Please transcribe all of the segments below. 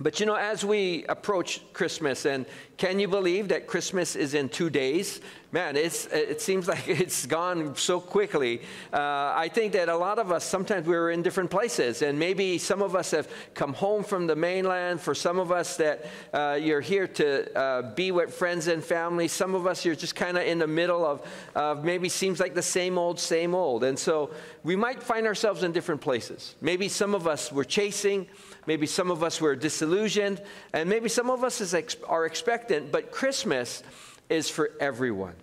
But you know, as we approach Christmas, and can you believe that Christmas is in two days? Man, it's, it seems like it's gone so quickly. Uh, I think that a lot of us, sometimes we're in different places, and maybe some of us have come home from the mainland. For some of us, that uh, you're here to uh, be with friends and family. Some of us, you're just kind of in the middle of, of maybe seems like the same old, same old. And so we might find ourselves in different places. Maybe some of us were chasing. Maybe some of us were disillusioned, and maybe some of us ex- are expectant, but Christmas is for everyone.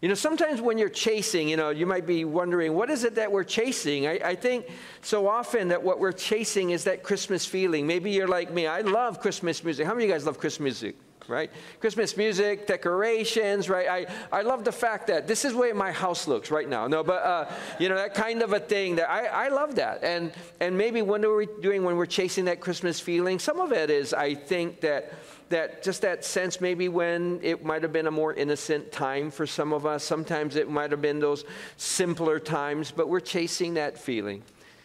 You know, sometimes when you're chasing, you know, you might be wondering, what is it that we're chasing? I, I, think so often that what we're chasing is that Christmas feeling. Maybe you're like me. I love Christmas music. How many of you guys love Christmas music? Right? Christmas music, decorations, right? I, I love the fact that this is the way my house looks right now. No, but, uh, you know, that kind of a thing that I, I love that. And, and maybe what are we doing when we're chasing that Christmas feeling? Some of it is, I think, that that just that sense maybe when it might have been a more innocent time for some of us sometimes it might have been those simpler times but we're chasing that feeling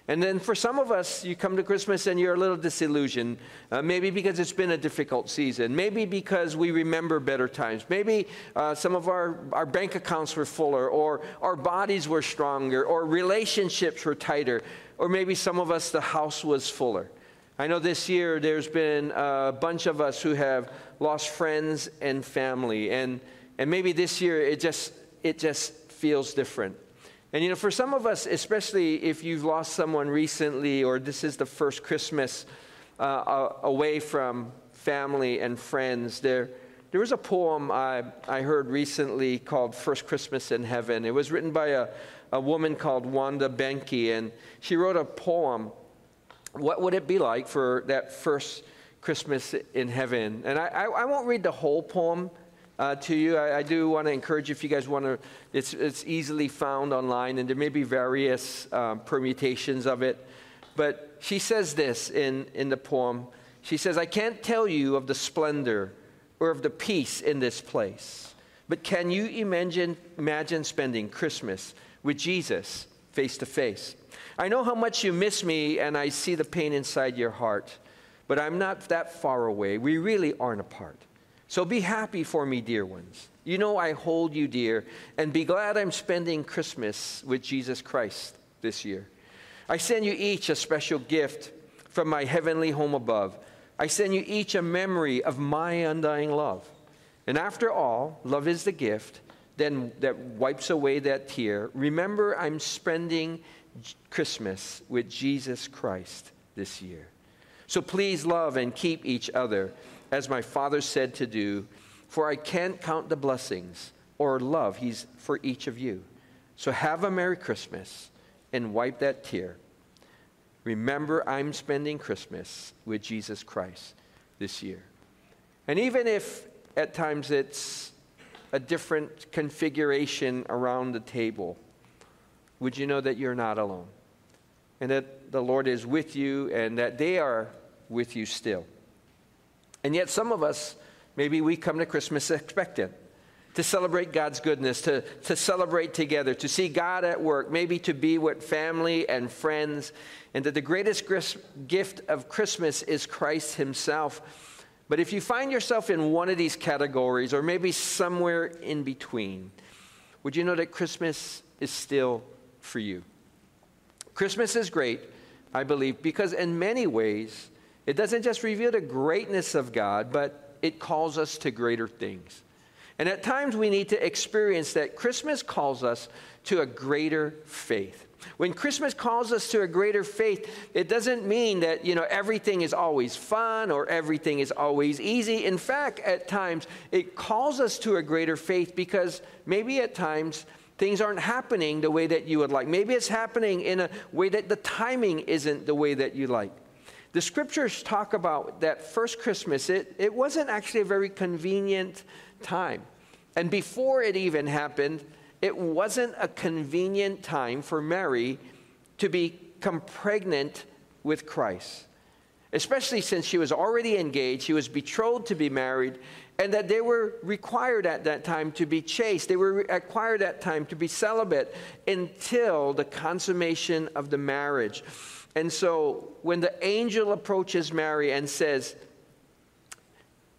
and then for some of us, you come to Christmas and you're a little disillusioned. Uh, maybe because it's been a difficult season. Maybe because we remember better times. Maybe uh, some of our, our bank accounts were fuller, or our bodies were stronger, or relationships were tighter. Or maybe some of us, the house was fuller. I know this year there's been a bunch of us who have lost friends and family. And, and maybe this year it just, it just feels different. And you know, for some of us, especially if you've lost someone recently or this is the first Christmas uh, away from family and friends, there, there was a poem I, I heard recently called First Christmas in Heaven. It was written by a, a woman called Wanda Bencke, and she wrote a poem. What would it be like for that first Christmas in heaven? And I, I, I won't read the whole poem uh, to you. I, I do want to encourage you if you guys want to, it's, it's easily found online, and there may be various um, permutations of it. But she says this in, in the poem. She says, I can't tell you of the splendor or of the peace in this place, but can you imagine, imagine spending Christmas with Jesus face to face? I know how much you miss me, and I see the pain inside your heart, but I'm not that far away. We really aren't apart. So be happy for me, dear ones. You know I hold you dear, and be glad I'm spending Christmas with Jesus Christ this year. I send you each a special gift from my heavenly home above. I send you each a memory of my undying love. And after all, love is the gift then that wipes away that tear. Remember, I'm spending Christmas with Jesus Christ this year. So please love and keep each other as my father said to do, for I can't count the blessings or love he's for each of you. So have a Merry Christmas and wipe that tear. Remember, I'm spending Christmas with Jesus Christ this year. And even if at times it's a different configuration around the table, would you know that you're not alone? And that the Lord is with you and that they are with you still. And yet, some of us, maybe we come to Christmas expectant to celebrate God's goodness, to, to celebrate together, to see God at work, maybe to be with family and friends, and that the greatest gift of Christmas is Christ Himself. But if you find yourself in one of these categories, or maybe somewhere in between, would you know that Christmas is still for you? Christmas is great, I believe, because in many ways, it doesn't just reveal the greatness of God, but it calls us to greater things. And at times we need to experience that Christmas calls us to a greater faith. When Christmas calls us to a greater faith, it doesn't mean that, you know, everything is always fun or everything is always easy. In fact, at times it calls us to a greater faith because maybe at times things aren't happening the way that you would like. Maybe it's happening in a way that the timing isn't the way that you like. The scriptures talk about that first Christmas, it, it wasn't actually a very convenient time. And before it even happened, it wasn't a convenient time for Mary to become pregnant with Christ. Especially since she was already engaged, she was betrothed to be married, and that they were required at that time to be chaste. They were required at that time to be celibate until the consummation of the marriage. And so when the angel approaches Mary and says,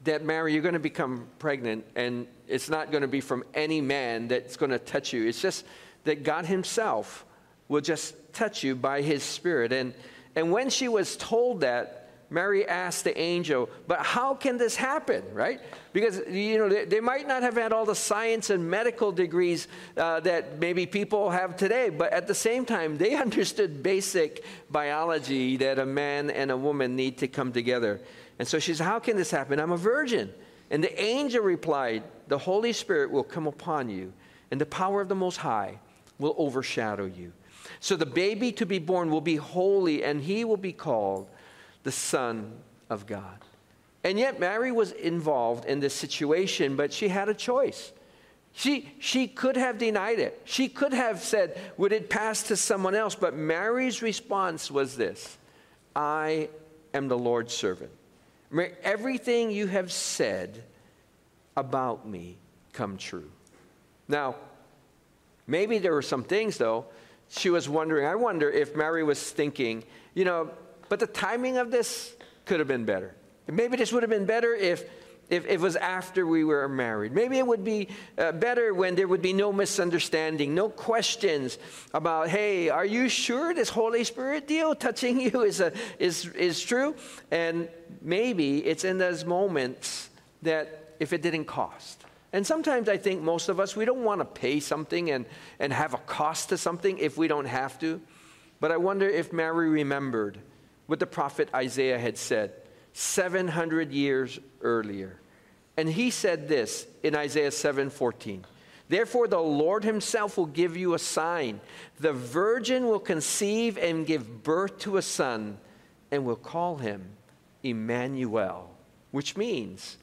that Mary, you're going to become pregnant, and it's not going to be from any man that's going to touch you. It's just that God Himself will just touch you by His Spirit. And, and when she was told that, Mary asked the angel, But how can this happen, right? Because, you know, they, they might not have had all the science and medical degrees uh, that maybe people have today, but at the same time, they understood basic biology that a man and a woman need to come together. And so she said, How can this happen? I'm a virgin. And the angel replied, The Holy Spirit will come upon you, and the power of the Most High will overshadow you. So the baby to be born will be holy, and he will be called the Son of God. And yet, Mary was involved in this situation, but she had a choice. She, she could have denied it. She could have said, Would it pass to someone else? But Mary's response was this I am the Lord's servant. May everything you have said about me come true. Now, maybe there were some things, though, she was wondering. I wonder if Mary was thinking, you know, but the timing of this could have been better. Maybe this would have been better if if, it was after we were married. Maybe it would be uh, better when there would be no misunderstanding, no questions about, hey, are you sure this Holy Spirit deal touching you is, a, is, is true? And maybe it's in those moments that if it didn't cost. And sometimes I think most of us, we don't want to pay something and, and have a cost to something if we don't have to. But I wonder if Mary remembered what the prophet Isaiah had said 700 years earlier. And he said this in Isaiah 7:14. Therefore the Lord himself will give you a sign. The virgin will conceive and give birth to a son and will call him Emmanuel, which means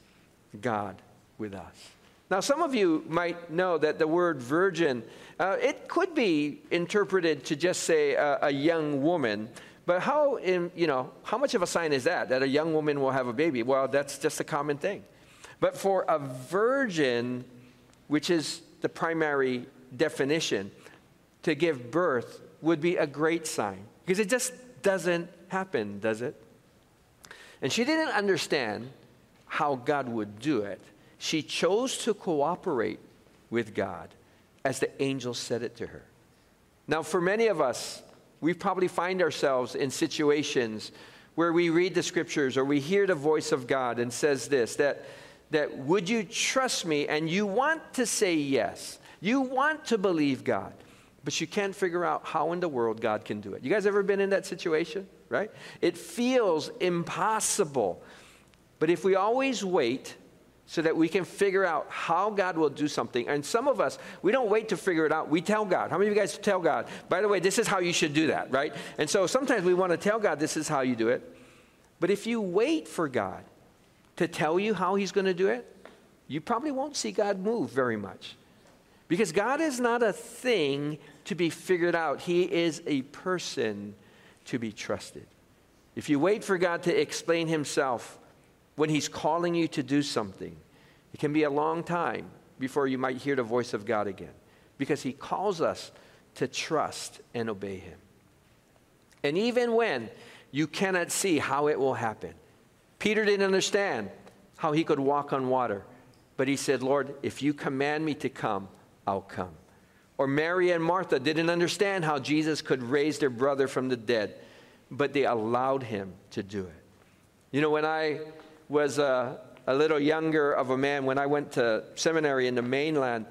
God with us. Now, some of you might know that the word virgin, uh, it could be interpreted to just say a, a young woman, but how, in, you know, how much of a sign is that, that a young woman will have a baby? Well, that's just a common thing. But for a virgin, which is the primary definition, to give birth would be a great sign because it just doesn't happen, does it? And she didn't understand how God would do it. She chose to cooperate with God as the angel said it to her. Now, for many of us, we probably find ourselves in situations where we read the scriptures or we hear the voice of God and says this that, that would you trust me and you want to say yes, you want to believe God, but you can't figure out how in the world God can do it. You guys ever been in that situation, right? It feels impossible. But if we always wait so that we can figure out how God will do something. And some of us, we don't wait to figure it out. We tell God. How many of you guys tell God, by the way, this is how you should do that, right? And so sometimes we want to tell God, this is how you do it. But if you wait for God to tell you how He's going to do it, you probably won't see God move very much. Because God is not a thing to be figured out, He is a person to be trusted. If you wait for God to explain Himself, when He's calling you to do something. It can be a long time before you might hear the voice of God again because He calls us to trust and obey Him. And even when you cannot see how it will happen, Peter didn't understand how he could walk on water, but he said, Lord, if you command me to come, I'll come. Or Mary and Martha didn't understand how Jesus could raise their brother from the dead, but they allowed him to do it. You know, when I was a, a little younger of a man when I went to seminary in the mainland.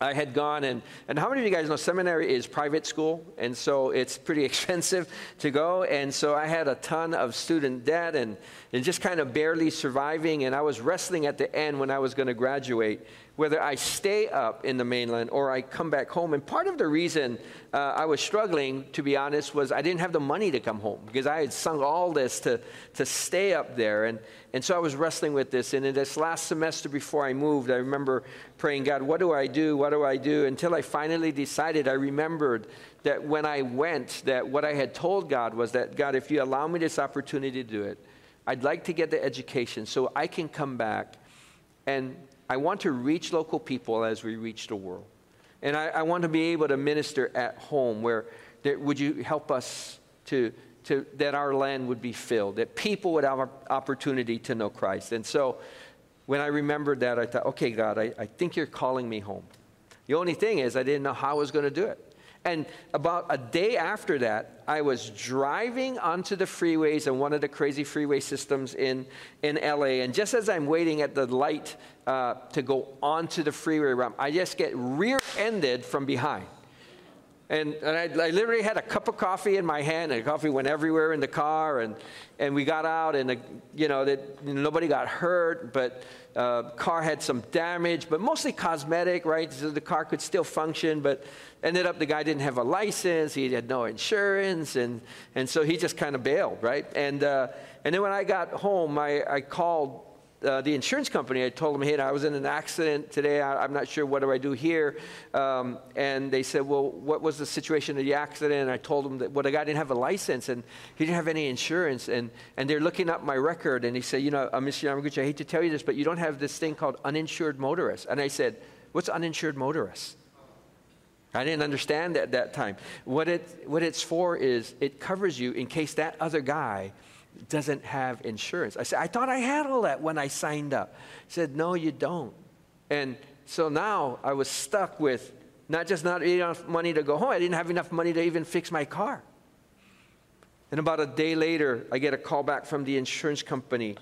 I had gone and, and how many of you guys know seminary is private school? And so it's pretty expensive to go. And so I had a ton of student debt and, and just kind of barely surviving. And I was wrestling at the end when I was going to graduate whether I stay up in the mainland or I come back home. And part of the reason uh, I was struggling, to be honest, was I didn't have the money to come home because I had sunk all this to, to stay up there. And, and so I was wrestling with this. And in this last semester before I moved, I remember praying, God, what do I do? What do I do? Until I finally decided, I remembered that when I went, that what I had told God was that, God, if you allow me this opportunity to do it, I'd like to get the education so I can come back and I want to reach local people as we reach the world. And I, I want to be able to minister at home where, would you help us to, to, that our land would be filled, that people would have an opportunity to know Christ. And so when I remembered that, I thought, okay, God, I, I think you're calling me home. The only thing is, I didn't know how I was going to do it. And about a day after that, I was driving onto the freeways and one of the crazy freeway systems in, in LA. And just as I'm waiting at the light uh, to go onto the freeway ramp, I just get rear ended from behind. And, and I, I, literally had a cup of coffee in my hand, and coffee went everywhere in the car. And, and we got out, and the, you know, that nobody got hurt, but uh, car had some damage, but mostly cosmetic, right? So the car could still function, but ended up the guy didn't have a license, he had no insurance, and, and so he just kind of bailed, right? And, uh, and then when I got home, I, I called uh, the insurance company, I told them, hey, I was in an accident today. I, am not sure what do I do here. Um, and they said, well, what was the situation of the accident? And I told them that, well, the guy didn't have a license and he didn't have any insurance. And, and they're looking up my record and he said, you know, uh, Mr. Yamaguchi, I hate to tell you this, but you don't have this thing called uninsured motorist. And I said, what's uninsured motorist? I didn't understand that at that time. What, it, what it's for is it covers you in case that other guy – doesn't have insurance. I said, I thought I had all that when I signed up. He said, No, you don't. And so now I was stuck with not just not enough money to go home, I didn't have enough money to even fix my car. And about a day later, I get a call back from the insurance company.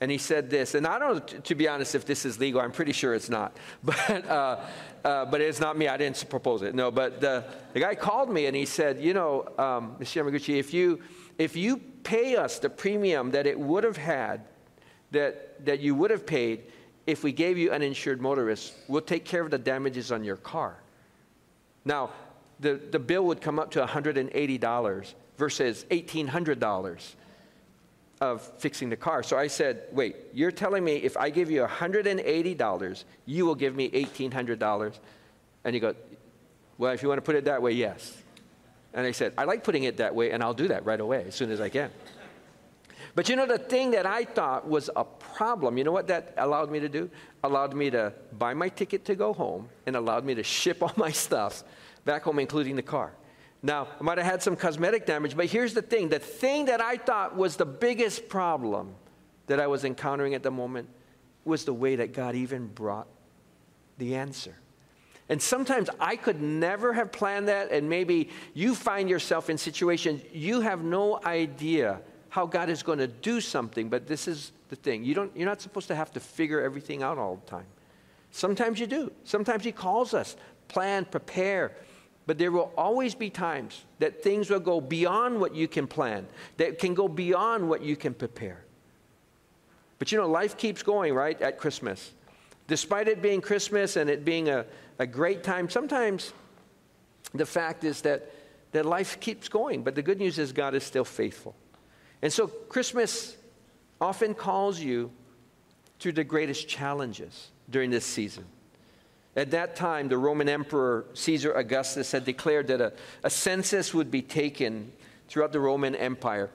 And he said this, and I don't to be honest, if this is legal. I'm pretty sure it's not. But, uh, uh, but it's not me. I didn't propose it. No, but the, the guy called me and he said, You know, um, Mr. Yamaguchi, if you, if you pay us the premium that it would have had, that, that you would have paid if we gave you uninsured motorist, we'll take care of the damages on your car. Now, the, the bill would come up to $180 versus $1,800 of fixing the car. So I said, wait, you're telling me if I give you $180, you will give me $1,800? And he goes, well, if you want to put it that way, yes. And I said, I like putting it that way, and I'll do that right away as soon as I can. But you know, the thing that I thought was a problem, you know what that allowed me to do? Allowed me to buy my ticket to go home and allowed me to ship all my stuff back home, including the car. Now, I might have had some cosmetic damage, but here's the thing the thing that I thought was the biggest problem that I was encountering at the moment was the way that God even brought the answer. And sometimes I could never have planned that, and maybe you find yourself in situations you have no idea how God is going to do something, but this is the thing. You don't, you're not supposed to have to figure everything out all the time. Sometimes you do. Sometimes He calls us, plan, prepare. But there will always be times that things will go beyond what you can plan, that can go beyond what you can prepare. But you know, life keeps going, right, at Christmas. Despite it being Christmas and it being a, a great time. Sometimes the fact is that, that life keeps going, but the good news is God is still faithful. And so Christmas often calls you through the greatest challenges during this season. At that time, the Roman Emperor Caesar Augustus had declared that a, a census would be taken throughout the Roman Empire.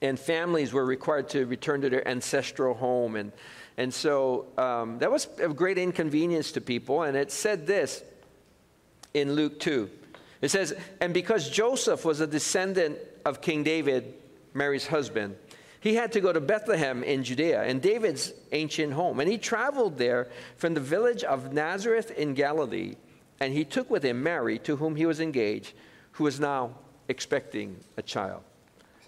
And families were required to return to their ancestral home and and so um, that was a great inconvenience to people. And it said this in Luke 2. It says, And because Joseph was a descendant of King David, Mary's husband, he had to go to Bethlehem in Judea, in David's ancient home. And he traveled there from the village of Nazareth in Galilee. And he took with him Mary, to whom he was engaged, who was now expecting a child.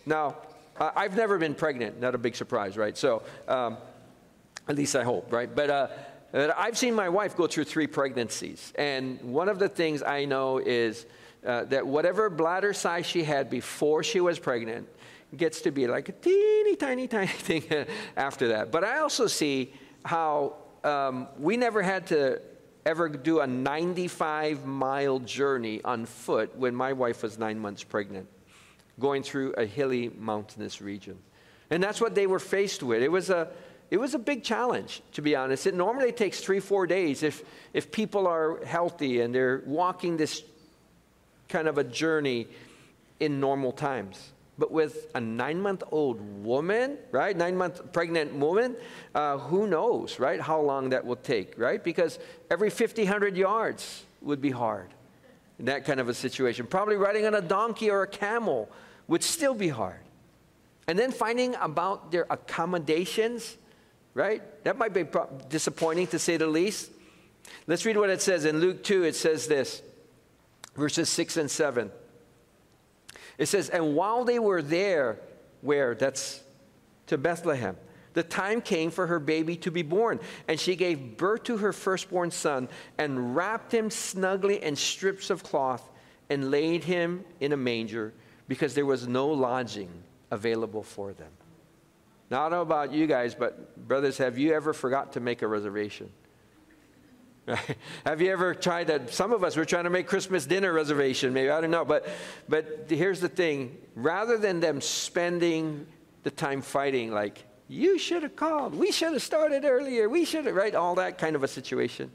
Now, I've never been pregnant, not a big surprise, right? So, um, at least I hope, right? But uh, I've seen my wife go through three pregnancies. And one of the things I know is uh, that whatever bladder size she had before she was pregnant gets to be like a teeny, tiny, tiny thing after that. But I also see how um, we never had to ever do a 95 mile journey on foot when my wife was nine months pregnant, going through a hilly, mountainous region. And that's what they were faced with. It was a it was a big challenge, to be honest. It normally takes three, four days if, if people are healthy and they're walking this kind of a journey in normal times. But with a nine month old woman, right? Nine month pregnant woman, uh, who knows, right? How long that will take, right? Because every 50, 100 yards would be hard in that kind of a situation. Probably riding on a donkey or a camel would still be hard. And then finding about their accommodations, right? That might be disappointing to say the least. Let's read what it says. In Luke 2, it says this verses 6 and 7. It says, And while they were there, where? That's to Bethlehem. The time came for her baby to be born, and she gave birth to her firstborn son and wrapped him snugly in strips of cloth and laid him in a manger because there was no lodging available for them. Now, I don't know about you guys, but brothers, have you ever forgot to make a reservation? Have you ever tried that? Some of us were trying to make Christmas dinner reservation, maybe, I don't know. But, but here's the thing rather than them spending the time fighting, like, you should have called, we should have started earlier, we should have, right? All that kind of a situation.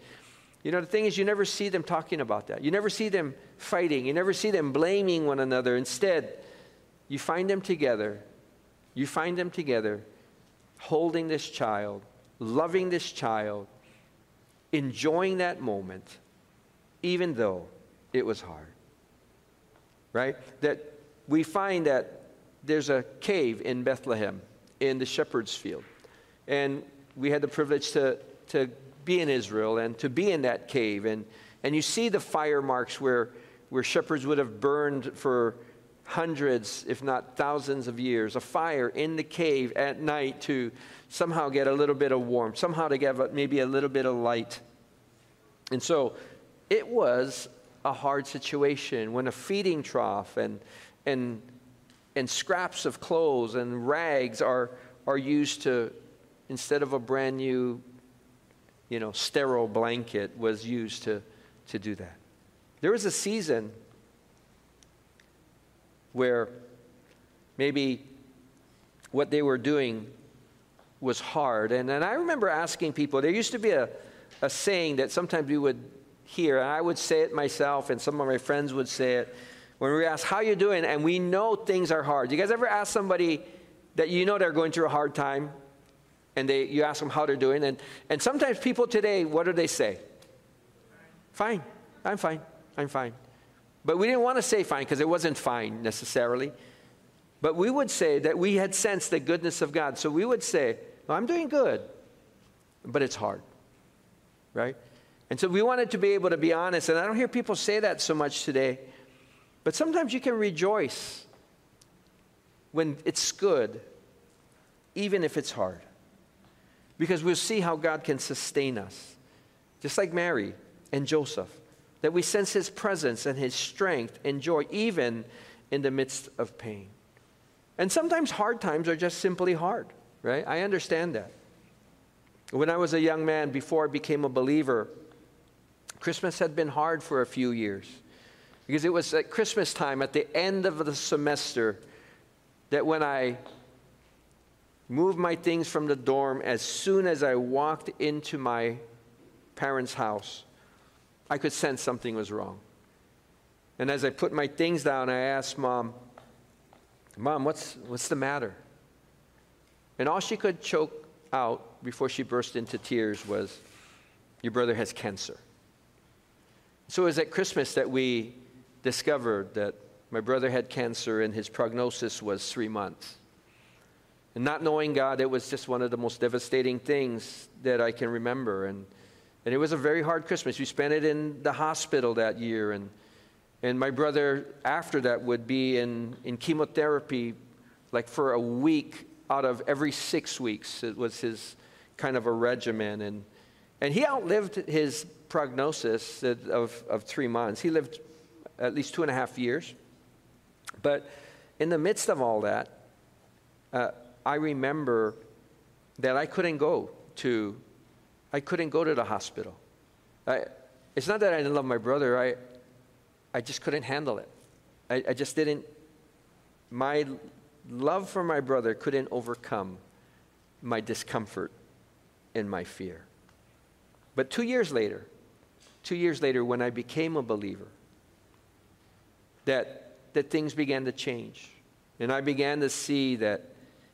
You know, the thing is, you never see them talking about that. You never see them fighting. You never see them blaming one another. Instead, you find them together. You find them together holding this child, loving this child, enjoying that moment, even though it was hard. Right? That we find that there's a cave in Bethlehem in the shepherd's field. And we had the privilege to, to be in Israel and to be in that cave. And, and you see the fire marks where, where shepherds would have burned for hundreds, if not thousands of years, a fire in the cave at night to somehow get a little bit of warmth, somehow to get maybe a little bit of light. And so it was a hard situation when a feeding trough and, and, and scraps of clothes and rags are, are used to, instead of a brand new, you know, sterile blanket, was used to, to do that. There was a season where maybe what they were doing was hard. And, and I remember asking people, there used to be a, a saying that sometimes we would hear, and I would say it myself, and some of my friends would say it, when we ask, How you doing? And we know things are hard. You guys ever ask somebody that you know they're going through a hard time? And they, you ask them how they're doing. And, and sometimes people today, what do they say? Fine. I'm fine. I'm fine. But we didn't want to say fine because it wasn't fine necessarily. But we would say that we had sensed the goodness of God. So we would say, well, I'm doing good, but it's hard. Right? And so we wanted to be able to be honest. And I don't hear people say that so much today. But sometimes you can rejoice when it's good, even if it's hard. Because we'll see how God can sustain us. Just like Mary and Joseph that we sense His presence and His strength and joy, even in the midst of pain. And sometimes hard times are just simply hard, right? I understand that. When I was a young man, before I became a believer, Christmas had been hard for a few years. Because it was at Christmas time, at the end of the semester, that when I moved my things from the dorm, as soon as I walked into my parents' house, I could sense something was wrong. And as I put my things down, I asked mom, Mom, what's, what's the matter? And all she could choke out before she burst into tears was, Your brother has cancer. So it was at Christmas that we discovered that my brother had cancer and his prognosis was three months. And not knowing God, it was just one of the most devastating things that I can remember. And and it was a very hard Christmas. We spent it in the hospital that year. And, and my brother, after that, would be in, in chemotherapy like for a week out of every six weeks. It was his kind of a regimen. And, and he outlived his prognosis of, of three months. He lived at least two and a half years. But in the midst of all that, uh, I remember that I couldn't go to I couldn't go to the hospital. I, it's not that I didn't love my brother, I, I just couldn't handle it. I, I just didn't, my love for my brother couldn't overcome my discomfort and my fear. But two years later, two years later, when I became a believer, that, that things began to change. And I began to see that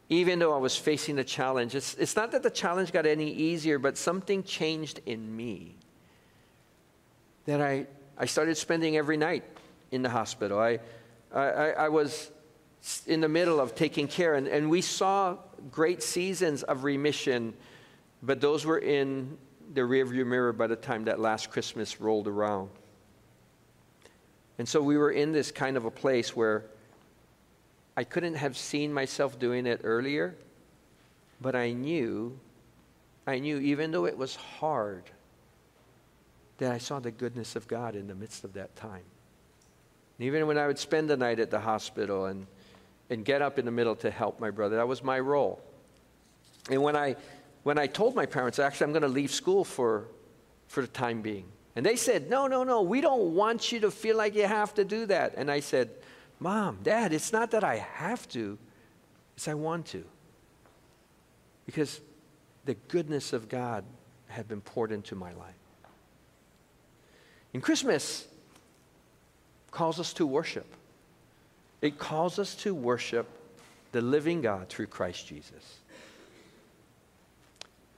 even though I was facing the challenge. It's, it's not that the challenge got any easier, but something changed in me. That I, I started spending every night in the hospital. I, I, I was in the middle of taking care. And, and we saw great seasons of remission, but those were in the rearview mirror by the time that last Christmas rolled around. And so we were in this kind of a place where I couldn't have seen myself doing it earlier, but I knew, I knew, even though it was hard, that I saw the goodness of God in the midst of that time. And even when I would spend the night at the hospital and, and get up in the middle to help my brother, that was my role. And when I, when I told my parents, actually, I'm going to leave school for, for the time being, and they said, No, no, no, we don't want you to feel like you have to do that. And I said, Mom, Dad, it's not that I have to, it's I want to. Because the goodness of God had been poured into my life. And Christmas calls us to worship. It calls us to worship the living God through Christ Jesus.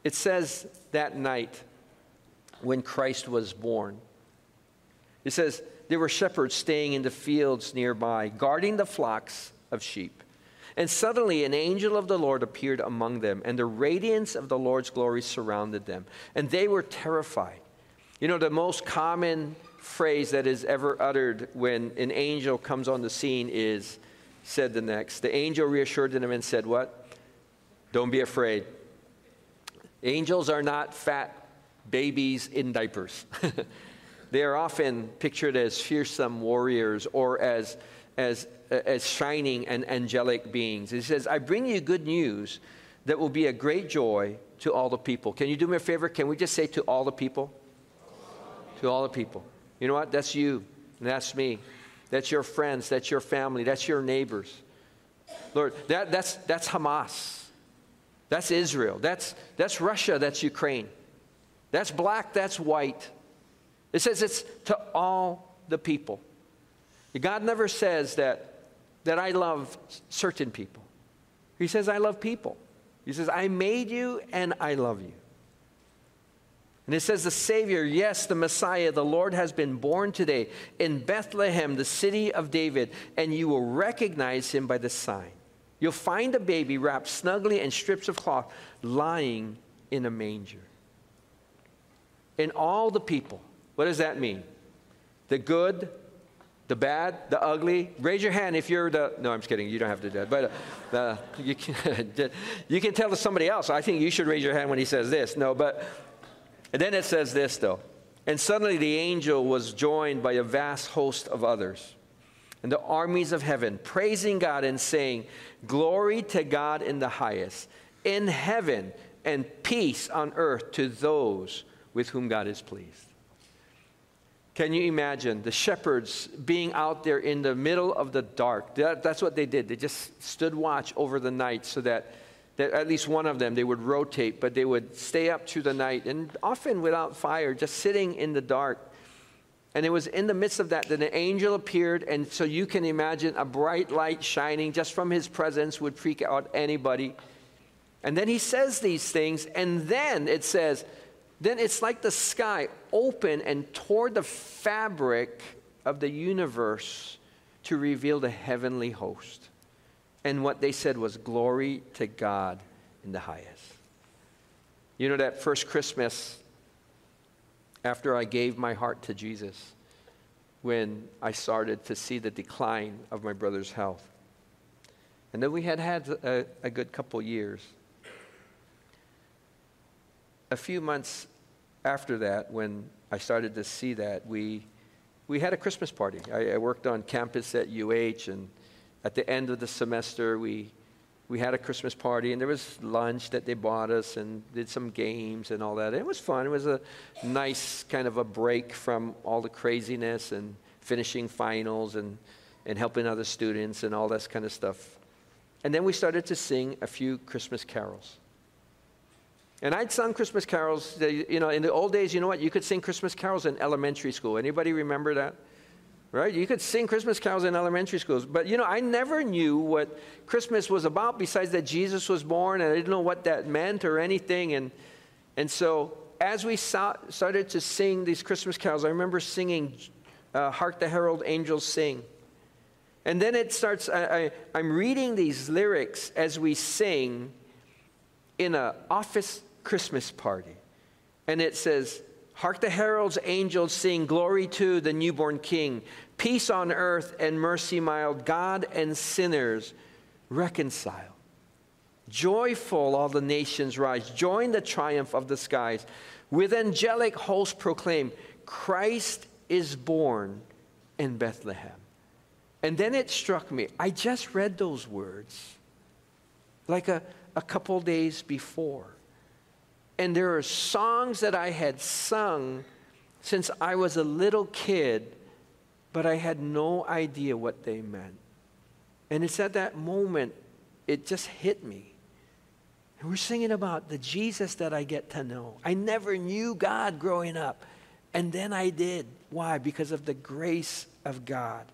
It says that night when Christ was born, it says, there were shepherds staying in the fields nearby, guarding the flocks of sheep. And suddenly an angel of the Lord appeared among them, and the radiance of the Lord's glory surrounded them. And they were terrified. You know, the most common phrase that is ever uttered when an angel comes on the scene is said the next. The angel reassured them and said, What? Don't be afraid. Angels are not fat babies in diapers. They are often pictured as fearsome warriors or as, as, as shining and angelic beings. He says, I bring you good news that will be a great joy to all the people. Can you do me a favor? Can we just say to all the people? To all the people. You know what? That's you. That's me. That's your friends. That's your family. That's your neighbors. Lord, that, that's, that's Hamas. That's Israel. That's, that's Russia. That's Ukraine. That's black. That's white. It says it's to all the people. God never says that, that I love certain people. He says, I love people. He says, I made you and I love you. And it says, the Savior, yes, the Messiah, the Lord has been born today in Bethlehem, the city of David, and you will recognize him by the sign. You'll find a baby wrapped snugly in strips of cloth, lying in a manger. And all the people, what does that mean? The good, the bad, the ugly. Raise your hand if you're the. No, I'm just kidding. You don't have to do that. But uh, you, can, you can tell to somebody else. I think you should raise your hand when he says this. No, but. And then it says this, though. And suddenly the angel was joined by a vast host of others. And the armies of heaven, praising God and saying, Glory to God in the highest, in heaven, and peace on earth to those with whom God is pleased. Can you imagine the shepherds being out there in the middle of the dark? That, that's what they did. They just stood watch over the night so that, that at least one of them, they would rotate, but they would stay up through the night and often without fire, just sitting in the dark. And it was in the midst of that that an angel appeared. And so you can imagine a bright light shining just from his presence would freak out anybody. And then he says these things. And then it says, then it's like the sky opened and tore the fabric of the universe to reveal the heavenly host. And what they said was, Glory to God in the highest. You know, that first Christmas after I gave my heart to Jesus, when I started to see the decline of my brother's health. And then we had had a, a good couple years a few months after that, when I started to see that, we, we had a Christmas party. I, I, worked on campus at UH, and at the end of the semester, we, we had a Christmas party, and there was lunch that they bought us, and did some games and all that. It was fun. It was a nice kind of a break from all the craziness and finishing finals and, and helping other students and all that kind of stuff. And then we started to sing a few Christmas carols. And I'd sung Christmas carols, you know, in the old days, you know what? You could sing Christmas carols in elementary school. Anybody remember that? Right? You could sing Christmas carols in elementary schools. But, you know, I never knew what Christmas was about besides that Jesus was born, and I didn't know what that meant or anything. And, and so as we saw, started to sing these Christmas carols, I remember singing uh, Hark the Herald Angels Sing. And then it starts, I, I, am reading these lyrics as we sing in an office Christmas party. And it says, Hark the heralds, angels sing, glory to the newborn King, peace on earth and mercy mild, God and sinners reconcile. Joyful all the nations rise, join the triumph of the skies. With angelic hosts proclaim, Christ is born in Bethlehem. And then it struck me, I just read those words like a, a couple days before. And there are songs that I had sung since I was a little kid, but I had no idea what they meant. And it's at that moment, it just hit me. And we're singing about the Jesus that I get to know. I never knew God growing up, and then I did. Why? Because of the grace of God.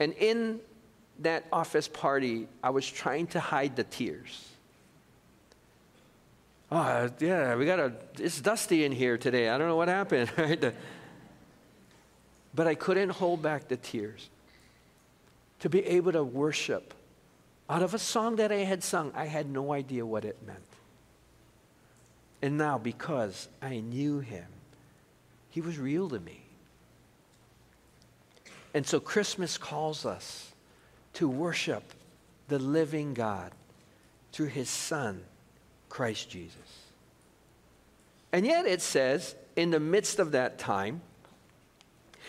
And in that office party, I was trying to hide the tears. Oh, yeah, we got a, it's dusty in here today. I don't know what happened, right? But I couldn't hold back the tears. To be able to worship out of a song that I had sung, I had no idea what it meant. And now, because I knew him, he was real to me. And so Christmas calls us to worship the living God through his Son Christ Jesus. And yet it says, in the midst of that time,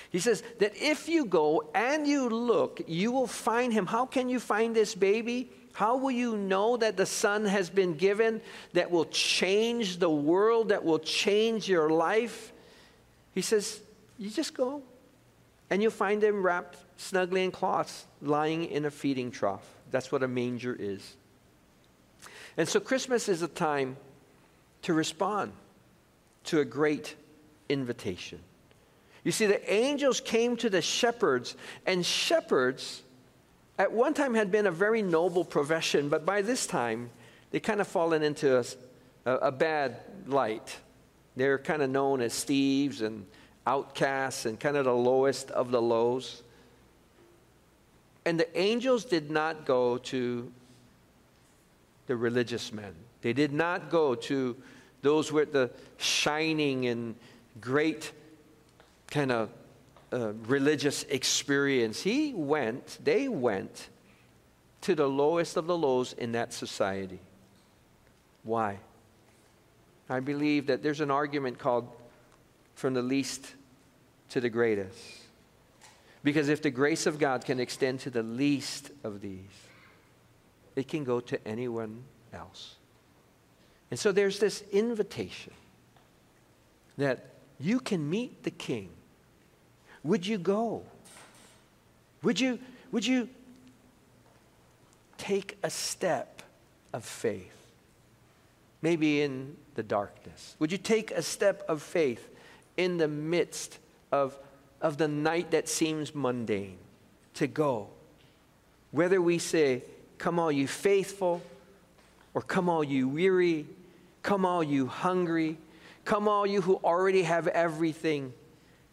he says that if you go and you look, you will find him. How can you find this baby? How will you know that the Son has been given that will change the world, that will change your life? He says, You just go and you'll find him wrapped snugly in cloths, lying in a feeding trough. That's what a manger is. And so Christmas is a time to respond to a great invitation. You see, the angels came to the shepherds, and shepherds at one time had been a very noble profession, but by this time, they kind of fallen into a, a, a bad light. They're kind of known as thieves and outcasts and kind of the lowest of the lows. And the angels did not go to the religious men. They did not go to those with the shining and great kind of uh, religious experience. He went, they went to the lowest of the lows in that society. Why? I believe that there's an argument called from the least to the greatest. Because if the grace of God can extend to the least of these, it can go to anyone else. And so there's this invitation that you can meet the king. Would you go? Would you, would you take a step of faith? Maybe in the darkness. Would you take a step of faith in the midst of, of the night that seems mundane to go? Whether we say, Come, all you faithful, or come, all you weary, come, all you hungry, come, all you who already have everything,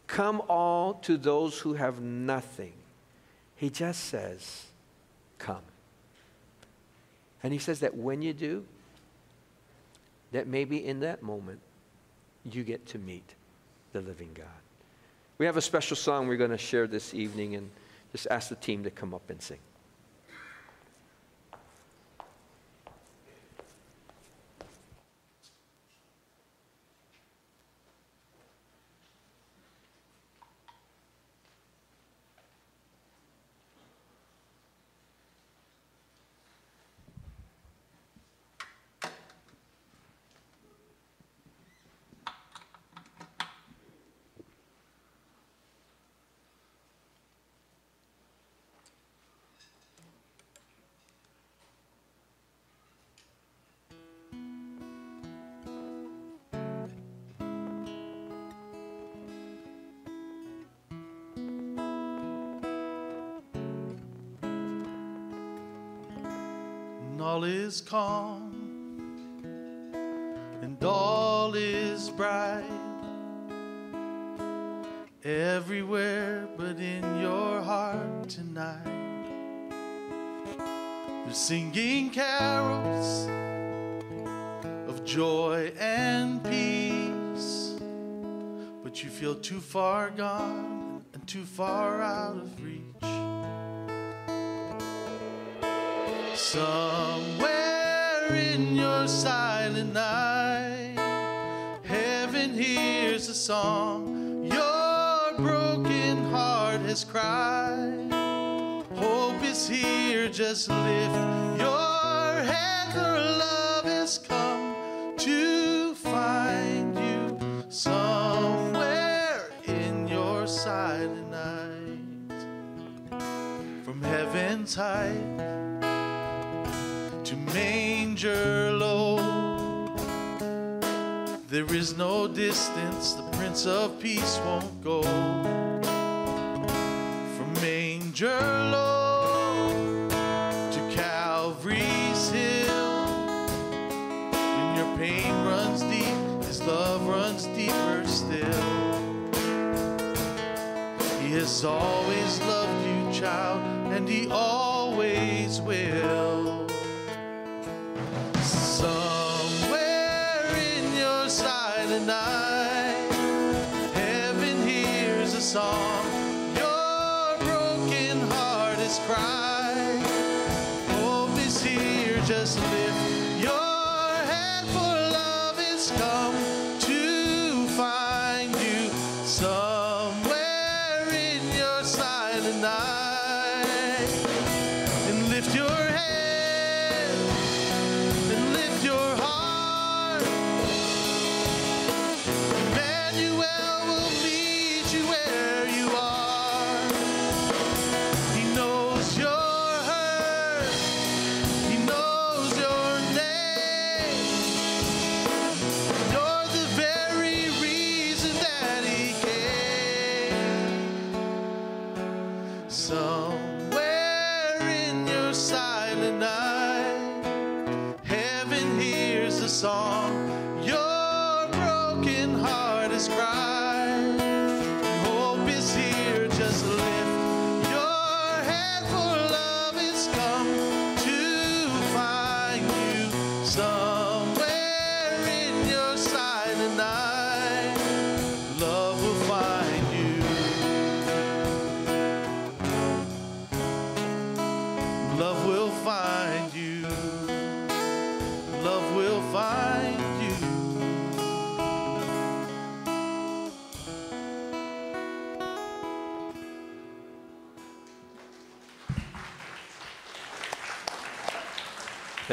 come, all to those who have nothing. He just says, Come. And he says that when you do, that maybe in that moment, you get to meet the living God. We have a special song we're going to share this evening and just ask the team to come up and sing. Is calm and all is bright. everywhere but in your heart tonight. They're singing carols of joy and peace, but you feel too far gone and too far out of reach. Somewhere in your silent night, heaven hears a song your broken heart has cried. Hope is here, just lift your head, for love has come to find you somewhere in your silent night. From heaven's height manger low. There is no distance the Prince of Peace won't go. From manger low to Calvary's hill. When your pain runs deep, His love runs deeper still. He has always loved you, child, and He always will. Song.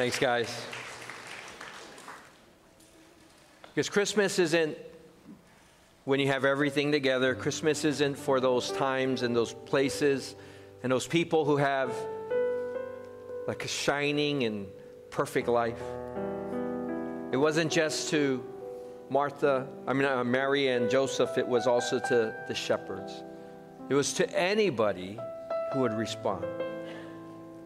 Thanks, guys. Because Christmas isn't when you have everything together. Christmas isn't for those times and those places and those people who have like a shining and perfect life. It wasn't just to Martha, I mean, uh, Mary and Joseph, it was also to the shepherds. It was to anybody who would respond.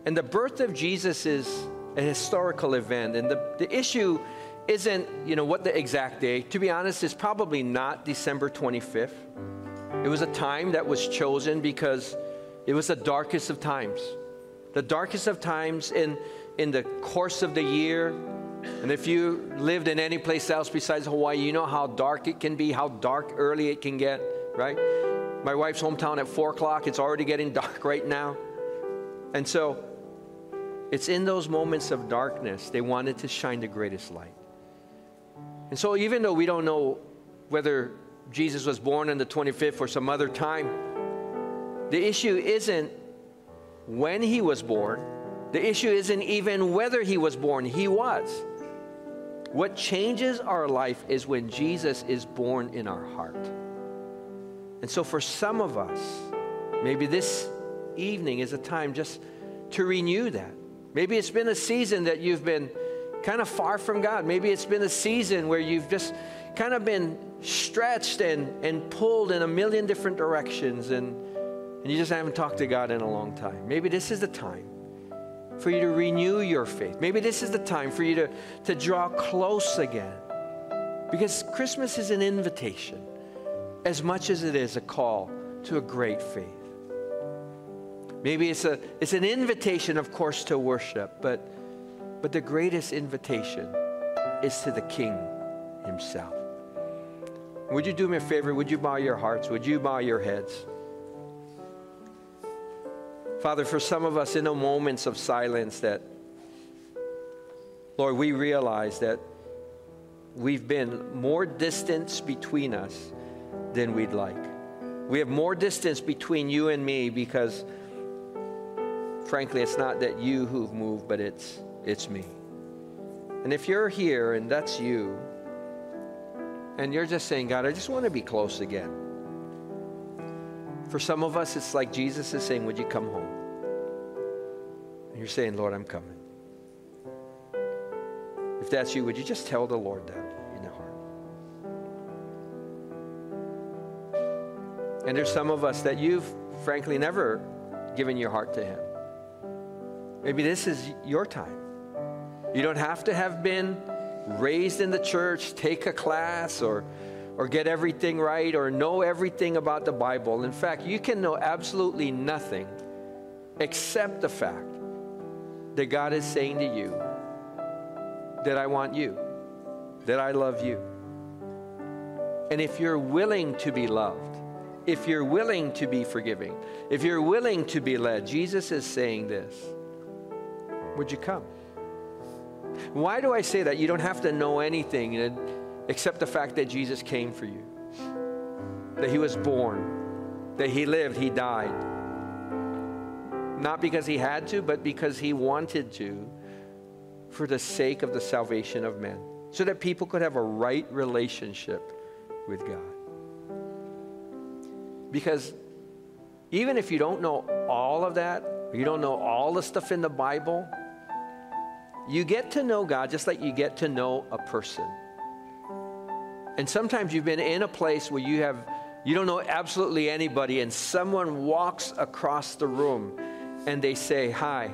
And the birth of Jesus is a historical event. And the, the issue isn't, you know, what the exact day. To be honest, it's probably not December 25th. It was a time that was chosen because it was the darkest of times. The darkest of times in, in the course of the year. And if you lived in any place else besides Hawaii, you know how dark it can be, how dark early it can get, right? My wife's hometown at 4 o'clock, it's already getting dark right now. And so it's in those moments of darkness they wanted to shine the greatest light. And so, even though we don't know whether Jesus was born on the 25th or some other time, the issue isn't when he was born, the issue isn't even whether he was born, he was. What changes our life is when Jesus is born in our heart. And so, for some of us, maybe this evening is a time just to renew that. Maybe it's been a season that you've been kind of far from God. Maybe it's been a season where you've just kind of been stretched and, and pulled in a million different directions and, and you just haven't talked to God in a long time. Maybe this is the time for you to renew your faith. Maybe this is the time for you to, to draw close again. Because Christmas is an invitation. as much as it is a call to a great faith. Maybe it's, a, it's an invitation, of course, to worship, but, but the greatest invitation is to the King himself. Would you do me a favor? Would you bow your hearts? Would you bow your heads? Father, for some of us in the moments of silence that, Lord, we realize that we've been more distance between us than we'd like. We have more distance between you and me because, frankly, it's not that you who've moved, but it's, it's me. And if you're here and that's you, and you're just saying, God, I just want to be close again. For some of us, it's like Jesus is saying, Would you come home? And you're saying, Lord, I'm coming. If that's you, would you just tell the Lord that in your heart? And there's some of us that you've frankly never given your heart to Him. Maybe this is your time. You don't have to have been raised in the church, take a class, or, or get everything right, or know everything about the Bible. In fact, you can know absolutely nothing except the fact that God is saying to you that I want you, that I love you. And if you're willing to be loved, if you're willing to be forgiving, if you're willing to be led, Jesus is saying this Would you come? Why do I say that? You don't have to know anything uh, except the fact that Jesus came for you, that he was born, that he lived, he died. Not because he had to, but because he wanted to for the sake of the salvation of men, so that people could have a right relationship with God. Because even if you don't know all of that, you don't know all the stuff in the Bible, you get to know God just like you get to know a person. And sometimes you've been in a place where you have you don't know absolutely anybody and someone walks across the room and they say, "Hi.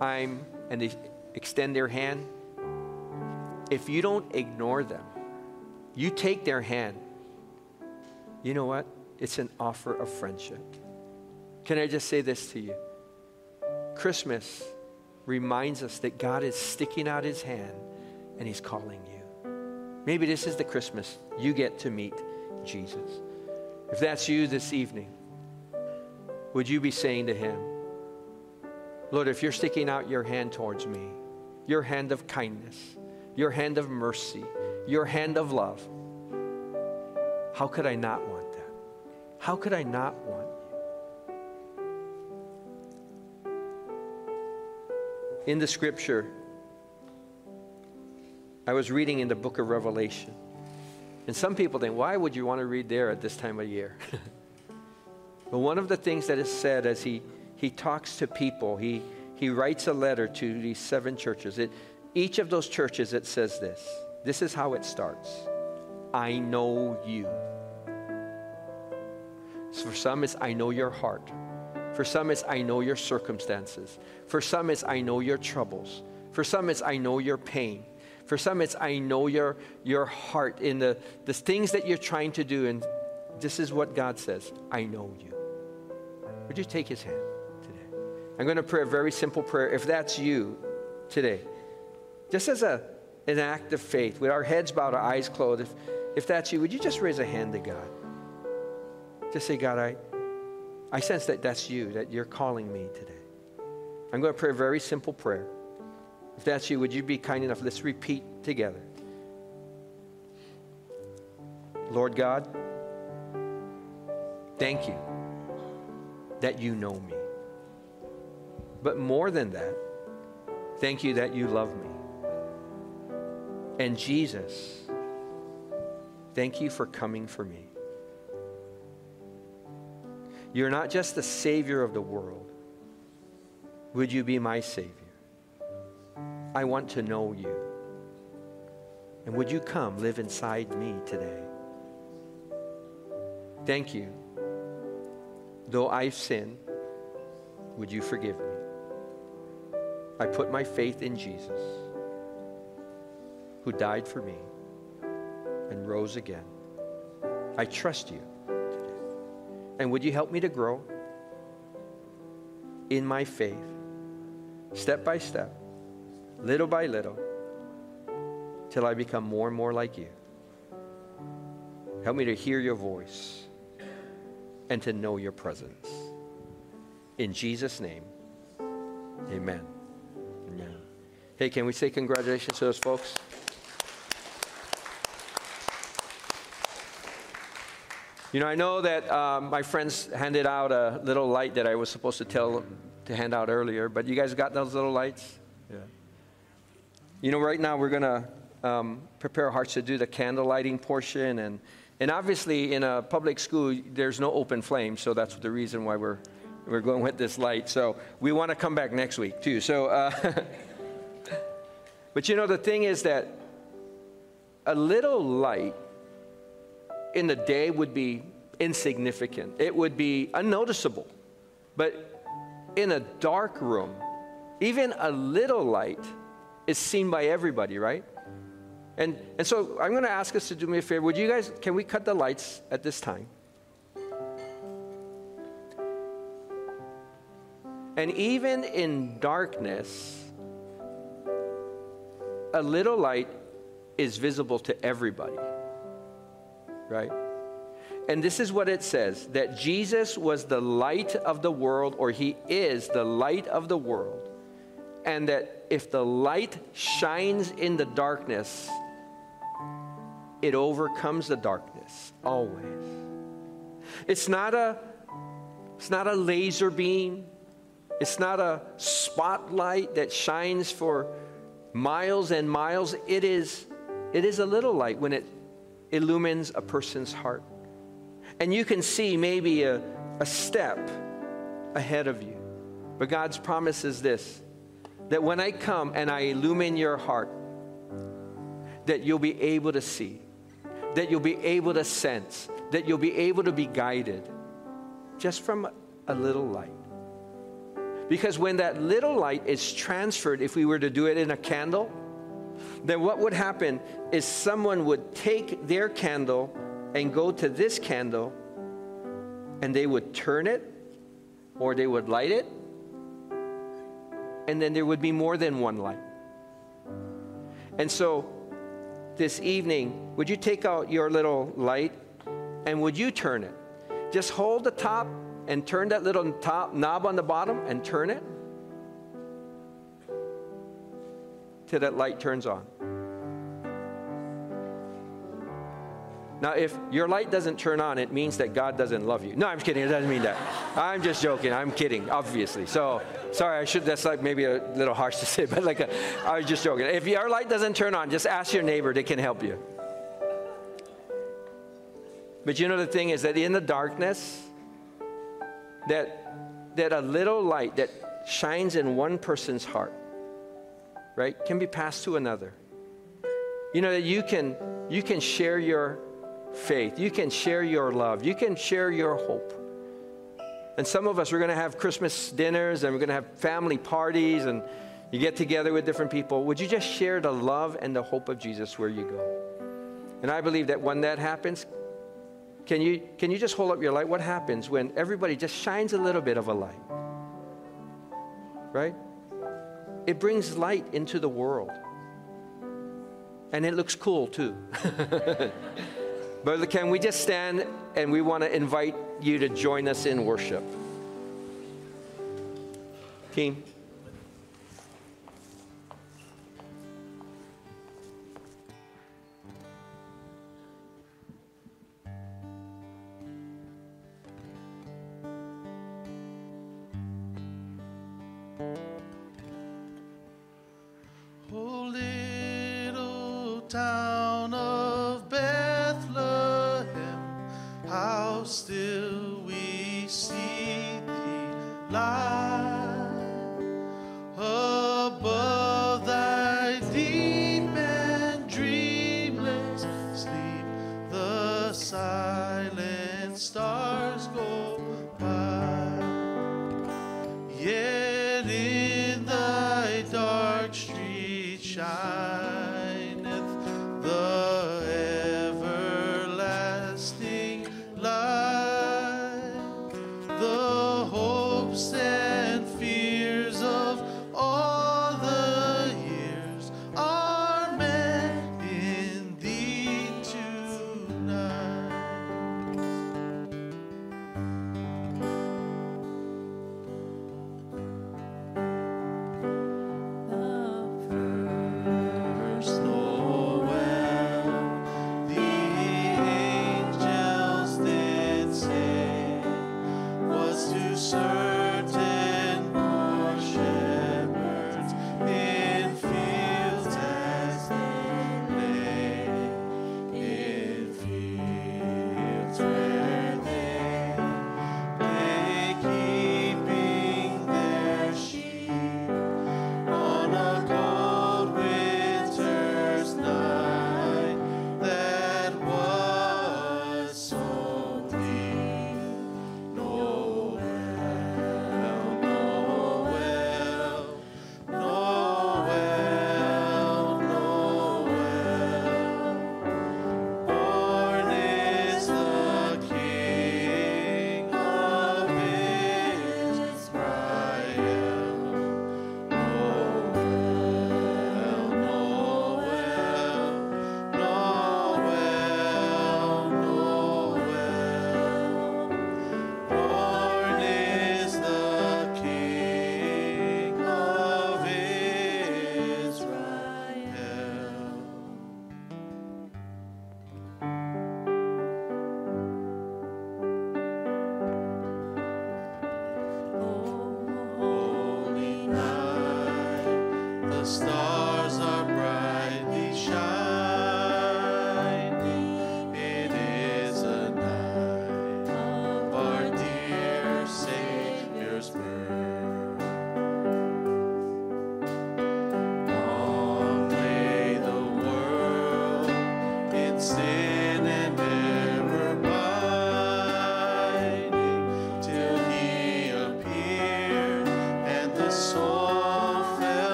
I'm," and they extend their hand. If you don't ignore them, you take their hand. You know what? It's an offer of friendship. Can I just say this to you? Christmas reminds us that God is sticking out his hand and he's calling you. Maybe this is the Christmas you get to meet Jesus. If that's you this evening, would you be saying to him, Lord, if you're sticking out your hand towards me, your hand of kindness, your hand of mercy, your hand of love, how could I not want that? How could I not want in the scripture, I was reading in the book of Revelation. And some people think, why would you want to read there at this time of year? but one of the things that is said as he, he talks to people, he, he writes a letter to these seven churches. It, each of those churches, it says this. This is how it starts I know you. So for some, it's I know your heart. For some, it's I know your circumstances. For some, it's I know your troubles. For some, it's I know your pain. For some, it's I know your, your heart in the, the things that you're trying to do. And this is what God says I know you. Would you take his hand today? I'm going to pray a very simple prayer. If that's you today, just as a, an act of faith, with our heads bowed, our eyes closed, if, if that's you, would you just raise a hand to God? Just say, God, I, I sense that that's you, that you're calling me today. I'm going to pray a very simple prayer. If that's you, would you be kind enough? Let's repeat together. Lord God, thank you that you know me. But more than that, thank you that you love me. And Jesus, thank you for coming for me. You're not just the Savior of the world. Would you be my Savior? I want to know you. And would you come live inside me today? Thank you. Though I've sinned, would you forgive me? I put my faith in Jesus, who died for me and rose again. I trust you. And would you help me to grow in my faith, step by step, little by little, till I become more and more like you? Help me to hear your voice and to know your presence. In Jesus' name, amen. Amen. Hey, can we say congratulations to those folks? You know, I know that um, my friends handed out a little light that I was supposed to tell to hand out earlier, but you guys got those little lights? Yeah. You know, right now we're going to um, prepare our hearts to do the candle lighting portion. And, and obviously, in a public school, there's no open flame, so that's the reason why we're, we're going with this light. So we want to come back next week, too. So, uh, but you know, the thing is that a little light in the day would be insignificant, it would be unnoticeable. But in a dark room, even a little light is seen by everybody, right? And, and so I'm going to ask us to do me a favor. Would you guys, can we cut the lights at this time? And even in darkness, a little light is visible to everybody right? And this is what it says that Jesus was the light of the world, or he is the light of the world. And that if the light shines in the darkness, it overcomes the darkness always. It's not a it's not a laser beam. It's not a spotlight that shines for miles and miles. It is it is a little light when it illumines a person's heart. And you can see maybe a, a step ahead of you. But God's promise is this that when I come and I illumine your heart, that you'll be able to see, that you'll be able to sense, that you'll be able to be guided just from a little light. Because when that little light is transferred, if we were to do it in a candle, then what would happen is someone would take their candle and go to this candle and they would turn it or they would light it and then there would be more than one light. And so this evening, would you take out your little light and would you turn it? Just hold the top and turn that little top knob on the bottom and turn it till that light turns on. Now, if your light doesn't turn on, it means that God doesn't love you. No, I'm kidding. It doesn't mean that. I'm just joking. I'm kidding, obviously. So, sorry, I should, that's like maybe a little harsh to say, but like, a, I was just joking. If your light doesn't turn on, just ask your neighbor, they can help you. But you know, the thing is that in the darkness, that, that a little light that shines in one person's heart, right, can be passed to another. You know, that you can, you can share your faith. You can share your love. You can share your hope. And some of us, we're going to have Christmas dinners and we're going to have family parties and you get together with different people. Would you just share the love and the hope of Jesus where you go? And I believe that when that happens, can you, can you just hold up your light? What happens when everybody just shines a little bit of a light? Right? It brings light into the world. And it looks cool too. But can we just stand and we want to invite you to join us in worship? Team.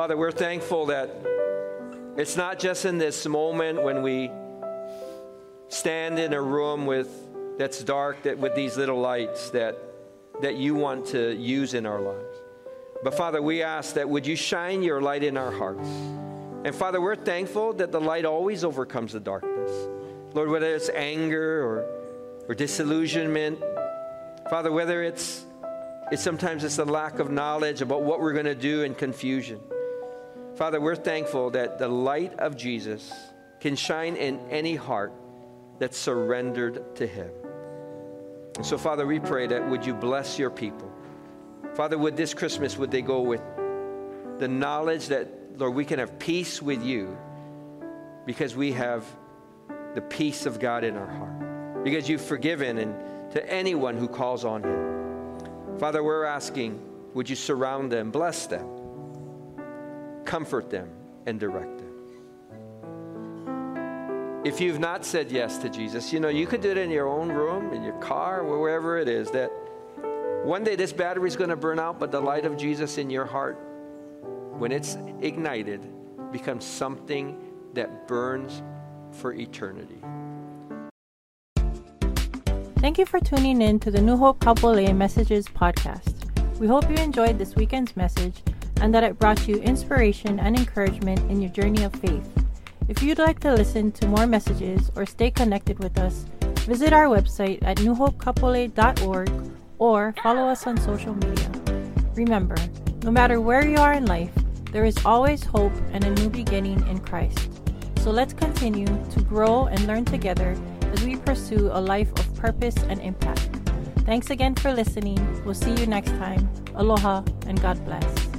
Father, we're thankful that it's not just in this moment when we stand in a room with that's dark that with these little lights that that you want to use in our lives. But Father, we ask that would you shine your light in our hearts. And Father, we're thankful that the light always overcomes the darkness. Lord, whether it's anger or, or disillusionment, Father, whether it's, it's sometimes it's the lack of knowledge about what we're going to do and confusion. Father, we're thankful that the light of Jesus can shine in any heart that's surrendered to Him. And so, Father, we pray that would you bless your people. Father, would this Christmas, would they go with the knowledge that, Lord, we can have peace with you because we have the peace of God in our heart. Because you've forgiven and to anyone who calls on him. Father, we're asking, would you surround them, bless them, comfort them, and direct them. If you've not said yes to Jesus, you know, you could do it in your own room, in your car, wherever it is, that one day this battery is going to burn out, but the light of Jesus in your heart, when it's ignited, becomes something that burns for eternity. Thank you for tuning in to the New Hope Kapolei Messages podcast. We hope you enjoyed this weekend's message and that it brought you inspiration and encouragement in your journey of faith. If you'd like to listen to more messages or stay connected with us, visit our website at newhopekapolei.org or follow us on social media. Remember, no matter where you are in life, there is always hope and a new beginning in Christ. So let's continue to grow and learn together as we pursue a life of purpose and impact. Thanks again for listening. We'll see you next time. Aloha and God bless.